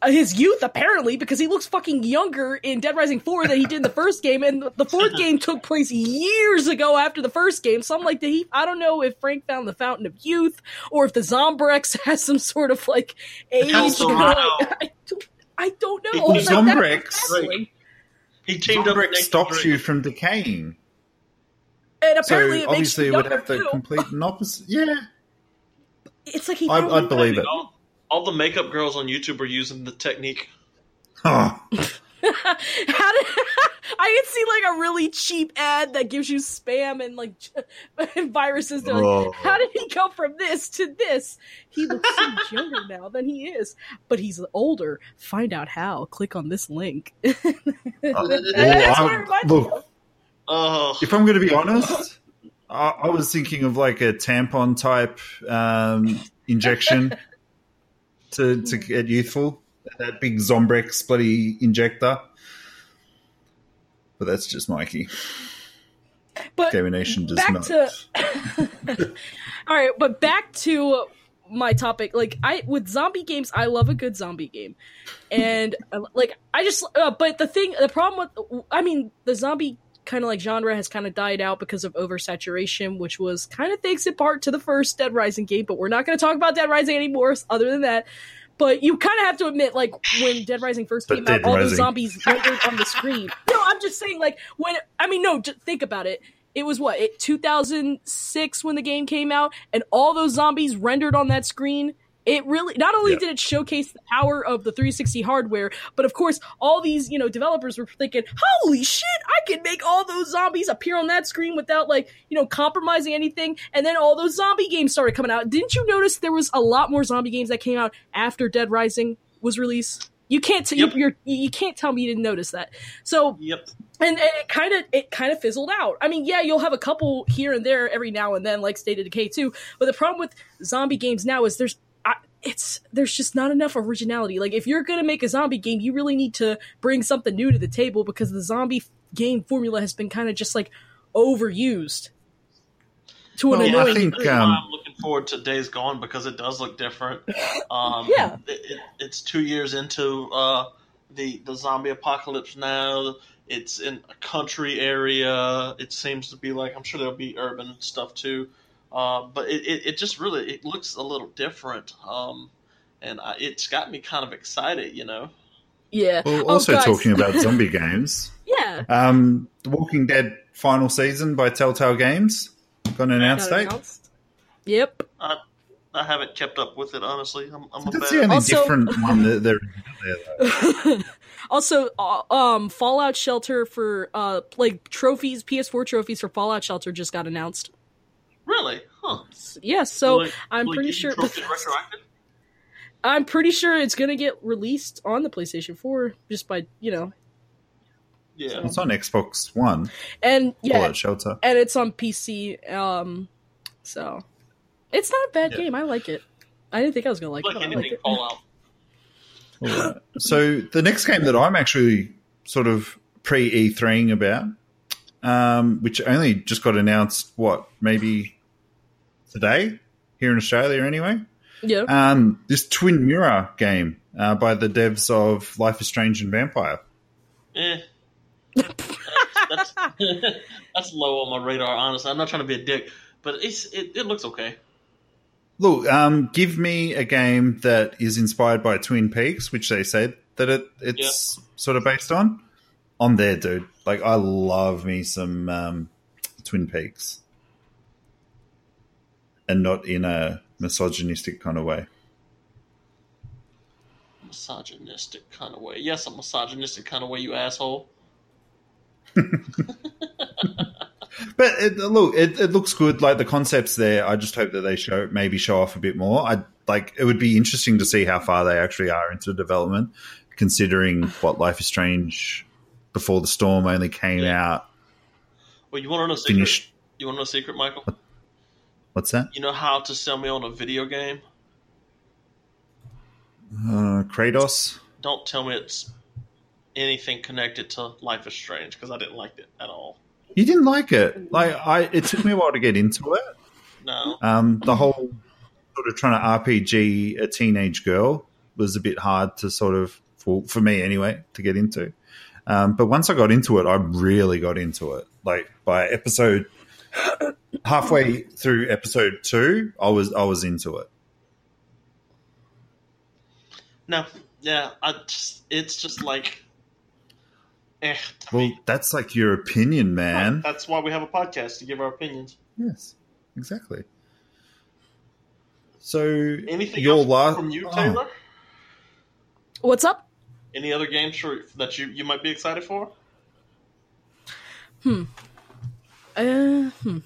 His youth apparently because he looks fucking younger in Dead Rising 4 than he did in the first game and the fourth game took place years ago after the first game so I'm like did he I don't know if Frank found the fountain of youth or if the Zombrex has some sort of like age you know, like, I, don't, I don't know Well, Zombrex- fascinating. He teamed Zombrex Nathan stops Drake. you from decaying. and apparently So it makes obviously, you it would have the too. complete and opposite. Yeah, it's like he I- I'd believe it. All, all the makeup girls on YouTube are using the technique. oh, How did I can see like a really cheap ad that gives you spam and like and viruses. They're like, Oh. how did he go from this to this? He looks so much younger now than he is, but he's older. Find out how. Click on this link. That's well, what I- reminds me look, of. Oh, if I'm going to be honest, I, I was thinking of like a tampon type um, injection to to get youthful. That big Zombrex bloody injector. But that's just Mikey. But Gaming Nation does back not. to all right but back to my topic like i with zombie games i love a good zombie game and uh, like i just uh, but the thing the problem with i mean the zombie kind of like genre has kind of died out because of oversaturation which was kind of thanks in part to the first dead rising game but we're not going to talk about dead rising anymore other than that. But you kind of have to admit like when dead rising first came Dead out all those Rising. zombies rendered on the screen. No i'm just saying like when i mean no just think about it. It was what it 2006 when the game came out and all those zombies rendered on that screen it really not only Yeah. did it showcase the power of the 360 hardware but of course all these you know developers were thinking holy shit i can make all those zombies appear on that screen without like you know compromising anything and then all those zombie games started coming out didn't you notice there was a lot more zombie games that came out after dead rising was released you can't t- Yep. you, you're, you can't tell me you didn't notice that so yep. and, and it kind of it kind of fizzled out. I mean, yeah, you'll have a couple here and there every now and then, like State of Decay too. But the problem with zombie games now is there's it's there's just not enough originality. Like if you're gonna make a zombie game, you really need to bring something new to the table because the zombie f- game formula has been kind of just like overused to an Well, I think, um, I'm looking forward to Days Gone because it does look different. Um, Yeah. it, it, it's two years into uh, the the zombie apocalypse now. It's in a country area. It seems to be like I'm sure there'll be urban stuff too, uh, but it, it, it just really it looks a little different. Um, and I, it's got me kind of excited, you know. yeah. Well, Oh, also guys. talking about zombie games, yeah. um, The Walking Dead final season by Telltale Games got an announced Got date. announced. Yep. I I haven't kept up with it honestly. I'm, I'm a That's bad. the only Also- different one that they're there. Also, uh, um, Fallout Shelter for uh, like trophies, PS4 trophies for Fallout Shelter just got announced. Really? Huh. Yes, so Will it- I'm will it pretty sure. I'm pretty sure it's gonna get released on the PlayStation 4 just by you know, Yeah. It's on Xbox One. and yeah, Fallout Shelter. and it's on PC. Um, so it's not a bad Yeah. game. I like it. I didn't think I was gonna like, like it. but I like it. Fallout. Alright. So the next game that I'm actually sort of pre E3ing about, um, which only just got announced, what maybe today here in Australia, anyway. Yeah. Um, this Twin Mirror game uh, by the devs of Life is Strange and Vampire. Eh. that's, that's, that's low on my radar. Honestly, I'm not trying to be a dick, but it's it, it looks okay. Look, um, give me a game that is inspired by Twin Peaks, which they said that it, it's sort of based on. On there, dude. Like, I love me some um, Twin Peaks. And not in a misogynistic kind of way. Misogynistic kind of way. Yes, a misogynistic kind of way, you asshole. But it, look, it, it looks good. Like the concepts there. I just hope that they show maybe show off a bit more. I like it would be interesting to see how far they actually are into development, considering what Life is Strange before the storm only came Yeah. out Well, you want to know secret? finished. You want to know a secret, Michael? What's that? You know how to sell me on a video game? Uh, Kratos. Don't tell me it's anything connected to Life is Strange because I didn't like it at all. You didn't like it. Like I, it took me a while to get into it. No. Um, the whole sort of trying to RPG a teenage girl was a bit hard to sort of for for me anyway to get into. Um, but once I got into it, I really got into it. Like by episode halfway through episode two, I was I was into it. No. Yeah. I just, it's just like. Eh. Well, me. that's like your opinion, man. That's why we have a podcast to give our opinions. Yes, exactly. So Anything your else la- from you, oh. Taylor? What's up? Any other games for, that you, you might be excited for? Uh, hmm.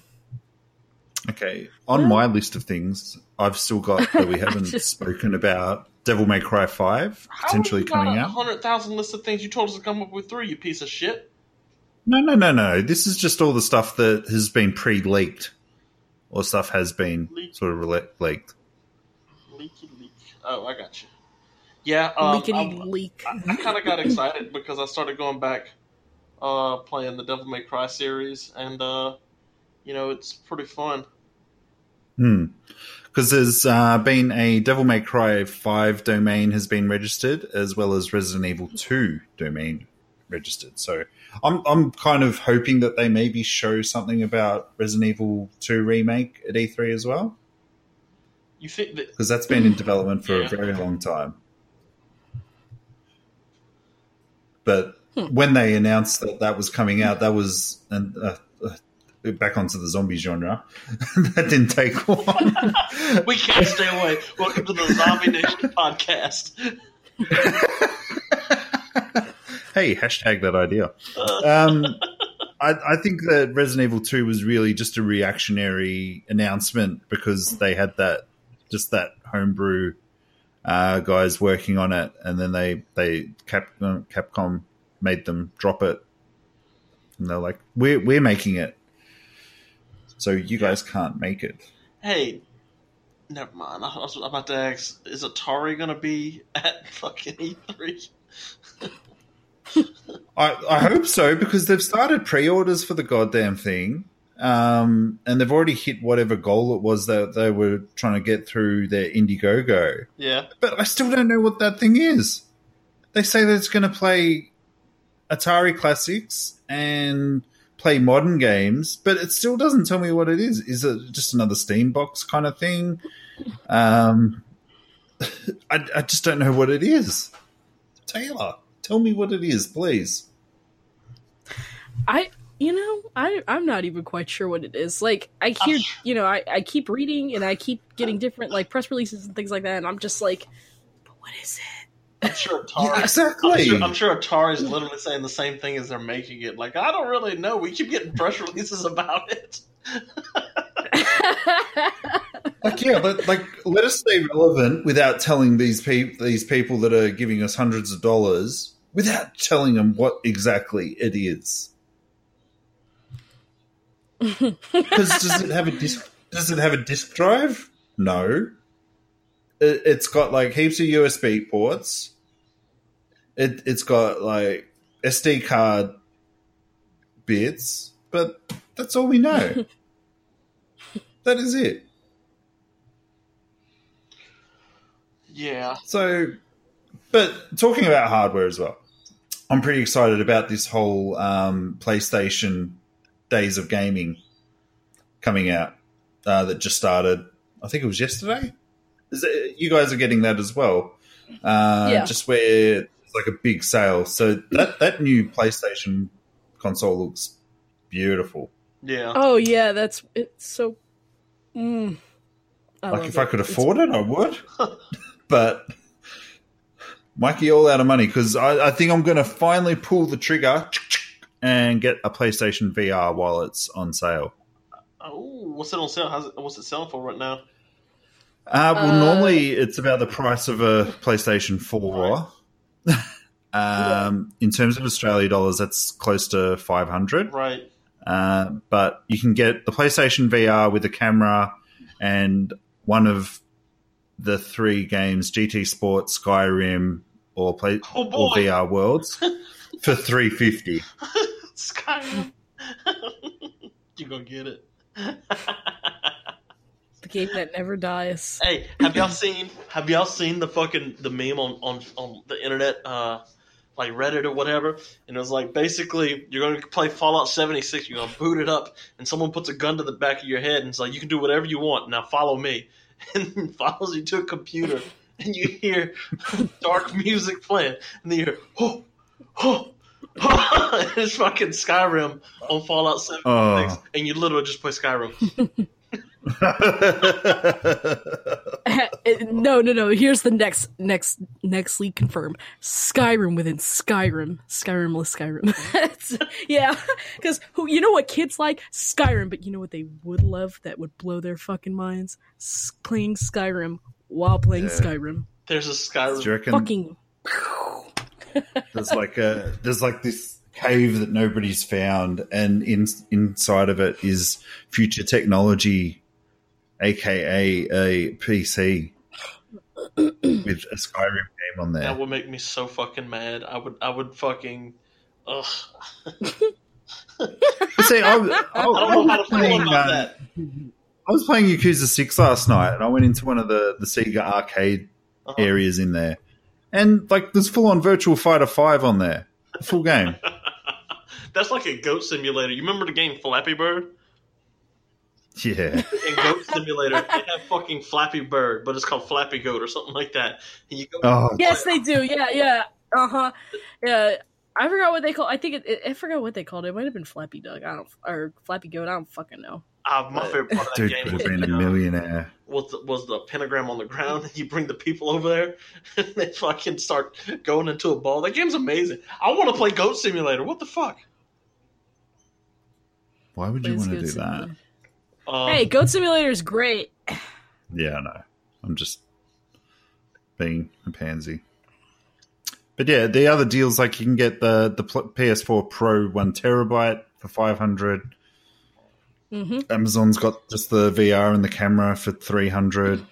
Okay, on my list of things, I've still got that we haven't Just- spoken about. Devil May Cry Five potentially coming a out. hundred thousand list of things you told us to come up with three. You piece of shit. No, no, no, no. This is just all the stuff that has been pre-leaked, or stuff has been Leaked. sort of rele- leaked. Leaky leak. Oh, I got you. Yeah, um, Leakity I, leak. I kind of got excited because I started going back, uh, playing the Devil May Cry series, and uh, you know it's pretty fun. Hmm. Because there's uh, been a Devil May Cry 5 domain has been registered, as well as Resident Evil 2 domain registered. So I'm I'm kind of hoping that they maybe show something about Resident Evil 2 remake at E3 as well, You think that? because that's been in development for Yeah. a very long time. But when they announced that that was coming out, that was an, uh, back onto the zombie genre. that didn't take long. We can't stay away. Welcome to the Zombie Nation podcast. hey, hashtag that idea. Um, I, I think that Resident Evil 2 was really just a reactionary announcement because they had that, just that homebrew uh, guys working on it, and then they, they Cap, Capcom made them drop it. And they're like, we're, we're making it. So you guys can't make it. Hey, never mind. I was about to ask: Is Atari gonna be at fucking E E3? I, I hope so because they've started pre-orders for the goddamn thing, um, and they've already hit whatever goal it was that they were trying to get through their Indiegogo. Yeah. But I still don't know what that thing is. They say that it's going to play Atari classics and play modern games, but it still doesn't tell me what it is. Is it just another Steam box kind of thing? Um, I, I just don't know what it is. Taylor, tell me what it is, please. I you know, I I'm not even quite sure what it is. Like I hear you know, I, I keep reading and I keep getting different like press releases and things like that, and I'm just like, but what is it? I'm sure Atari. Yeah, I'm sure, I'm sure Atari's literally saying the same thing as they're making it. Like, I don't really know. We keep getting press releases about it. Like, yeah, let, like let us stay relevant without telling these people these people that are giving us hundreds of dollars without telling them what exactly it is. Because does it have a disc? Does it have a disk drive? No. It, it's got like heaps of USB ports. It it's got like SD card bits, but that's all we know. that is it. Yeah. So, but talking about hardware as well, I'm pretty excited about this whole um, PlayStation Days of Gaming coming out uh, that just started. I think it was yesterday. Is it, you guys are getting that as well? Uh, Yeah. Just where it's like a big sale. So that that new PlayStation console looks beautiful. Yeah. oh yeah, that's it's so. Mm, I like love if I it. could It's- afford it, I would. but Mikey, all out of money because I, I think I'm going to finally pull the trigger and get a PlayStation VR while it's on sale. Oh, what's it on sale? How's it, what's it selling for right now? Uh, well, Uh, normally it's about the price of a PlayStation 4. um, in terms of Australia dollars, that's close to 500. Right. Uh, but you can get the PlayStation VR with a camera and one of the three games GT Sport, Skyrim, or play Oh, or. VR Worlds for 350 Skyrim. you gonna get it. The game that never dies. hey, have y'all seen have y'all seen the fucking the meme on on, on the internet uh like Reddit or whatever, and it was like basically you're gonna play Fallout 76, you're gonna boot it up, and someone puts a gun to the back of your head and it's like you can do whatever you want. Now follow me, and follows you to a computer, and you hear dark music playing, and then you hear oh oh. oh and it's fucking Skyrim on Fallout 76, Oh. and you literally just play Skyrim. no, no, no. Here's the next, next, next leak confirm. Skyrim within Skyrim. Skyrimless Skyrim. Yeah, because who you know what kids like Skyrim, but you know what they would love that would blow their fucking minds? S- playing Skyrim while playing Yeah. Skyrim. There's a Skyrim. Do you reckon Fucking. there's like a there's like this cave that nobody's found, and in inside of it is future technology, aka a PC with a Skyrim game on there. That would make me so fucking mad. I would, I would fucking, ugh. See, I, was- I, I don't know how to feel playing, about um, that. I was playing Yakuza Six last night, and I went into one of the the Sega arcade Uh-huh. areas in there, and like there's full on Virtual Fighter Five on there, full game. That's like a goat simulator. You remember the game Flappy Bird? Yeah. In Goat Simulator, they have fucking Flappy Bird, but it's called Flappy Goat or something like that. And you go, Oh, Yes, they do. Yeah, yeah. Uh huh. Yeah. I forgot what they call. I think it, it, I forgot what they called it. It might have been Flappy Dog. I don't or Flappy Goat. I don't fucking know. ah, my favorite part of that dude game was, have been a the, uh, millionaire. was, the, was the pentagram on the ground, and you bring the people over there, and they fucking start going into a ball. That game's amazing. I want to play Goat Simulator. What the fuck? Why would you want to Goat do that? Um, Hey, Goat Simulator is great. Yeah, I know. I'm just being a pansy. But yeah, the other deals like you can get the the PS4 Pro one terabyte for five hundred. hmm Amazon's got just the VR and the camera for three hundred,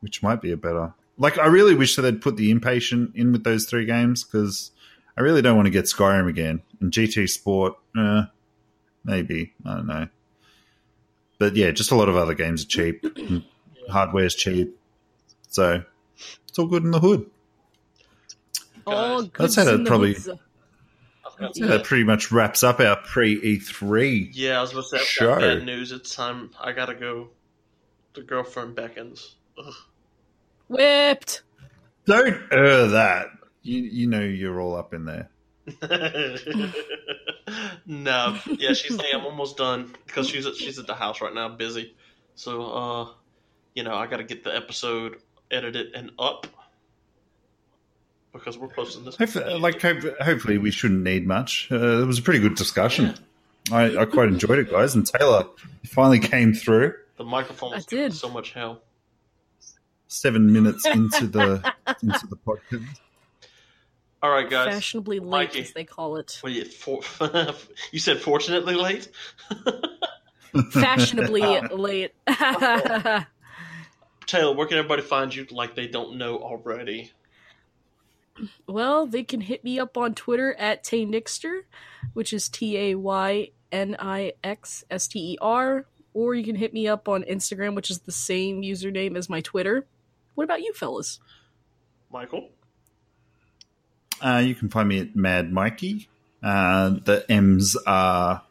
which might be a better. Like, I really wish that they'd put the impatient in with those three games because I really don't want to get Skyrim again and GT Sport. Uh, maybe I don't know, but yeah, just a lot of other games are cheap. and Hardware's cheap, so it's all good in the hood. All Guys, good. Let's say that probably- I was gonna So say- that pretty much wraps up our pre E3. Yeah, I was going to say, I've Sure. got bad news. It's time. I got to go. The girlfriend beckons. Ugh. whipped. Don't err that. You you know you're all up in there. no, yeah, she's saying I'm almost done because she's at, she's at the house right now, busy. So, uh, you know, I got to get the episode edited and up because we're posting this. Hopefully, like hopefully we shouldn't need much. Uh, it was a pretty good discussion. I, I quite enjoyed it, guys. And Taylor finally came through the microphone I was giving did. so much hell. seven minutes into the into the podcast. All right, guys. Fashionably late, Mikey. as they call it. Well, yeah, for, you said fortunately late. Fashionably uh, late. Taylor, where can everybody find you? Like they don't know already. well, they can hit me up on Twitter at Taynixster, which is T A Y N I X S T E R, or you can hit me up on Instagram, which is the same username as my Twitter. What about you, fellas? Michael. Uh, you can find me at Mad Mikey. Uh, the M's are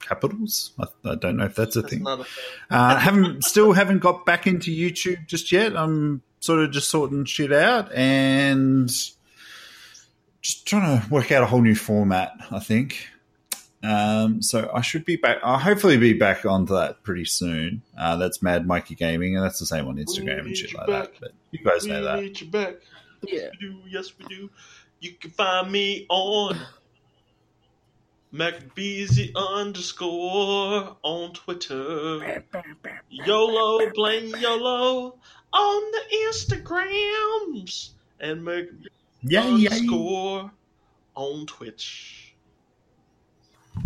capitals. I, I don't know if that's a That's thing. not a thing. Uh, haven't still haven't got back into YouTube just yet. I'm sort of just sorting shit out and just trying to work out a whole new format. I think. Um, so I should be back. I'll hopefully be back onto that pretty soon. Uh, that's Mad Mikey Gaming, and that's the same on Instagram and shit like back. that. But you guys we know that. need you back. Yeah. We do. Yes, we do. You can find me on MacBeezy underscore on Twitter. YOLO, blame YOLO on the Instagrams. And Mac Yay, yay. underscore on Twitch.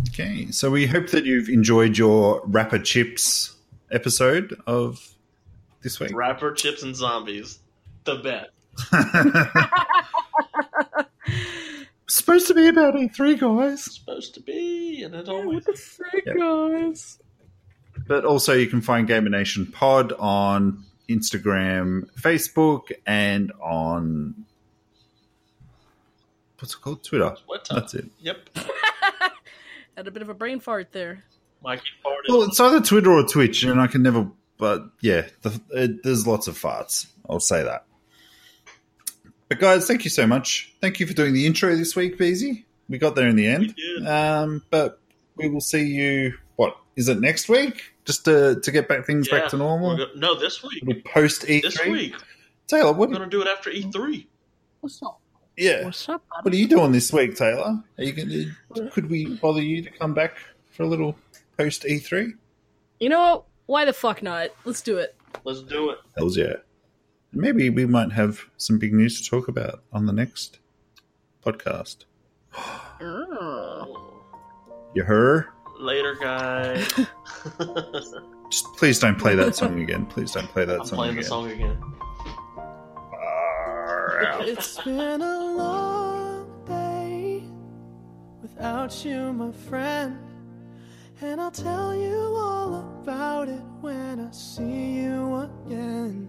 Okay, so we hope that you've enjoyed your Rapper Chips episode of this week. Rapper, chips, and zombies. The bet. Supposed to be about E3, guys. Supposed to be, and it What always the frick, Yep. guys? But also, you can find Gamer Nation Pod on Instagram, Facebook, and on what's it called? Twitter. What time? That's it. Yep. Had a bit of a brain fart there. Mikey farted. Well, it's either Twitter or Twitch, and I can never. But yeah, the, it, there's lots of farts. I'll say that. But guys, thank you so much. Thank you for doing the intro this week, Beezy. We got there in the end. Um, but we will see you. What is it next week? Just to to get back things Yeah, back to normal. go- no, this week. Little post E3. This week. Taylor, what? We're going to do it after E E3. What's up? yeah, What's up? bud? what are you doing this week, Taylor? Are you going? To? Could we bother you to come back for a little post E E3? You know what? Why the fuck not? Let's do it. Let's do it. Hells yeah. Maybe we might have some big news to talk about on the next podcast. You heard? Later, guys. Just please don't play that song again. Please don't play that I'm song playing again. the song again. It's been a long day without you, my friend. And I'll tell you all about it when I see you again.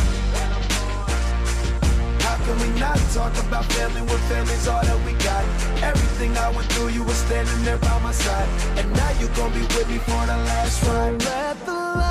Can we not talk about family when family's all that we got? Everything I went through, you were standing there by my side. And now you gon' be with me for the last ride. Let the light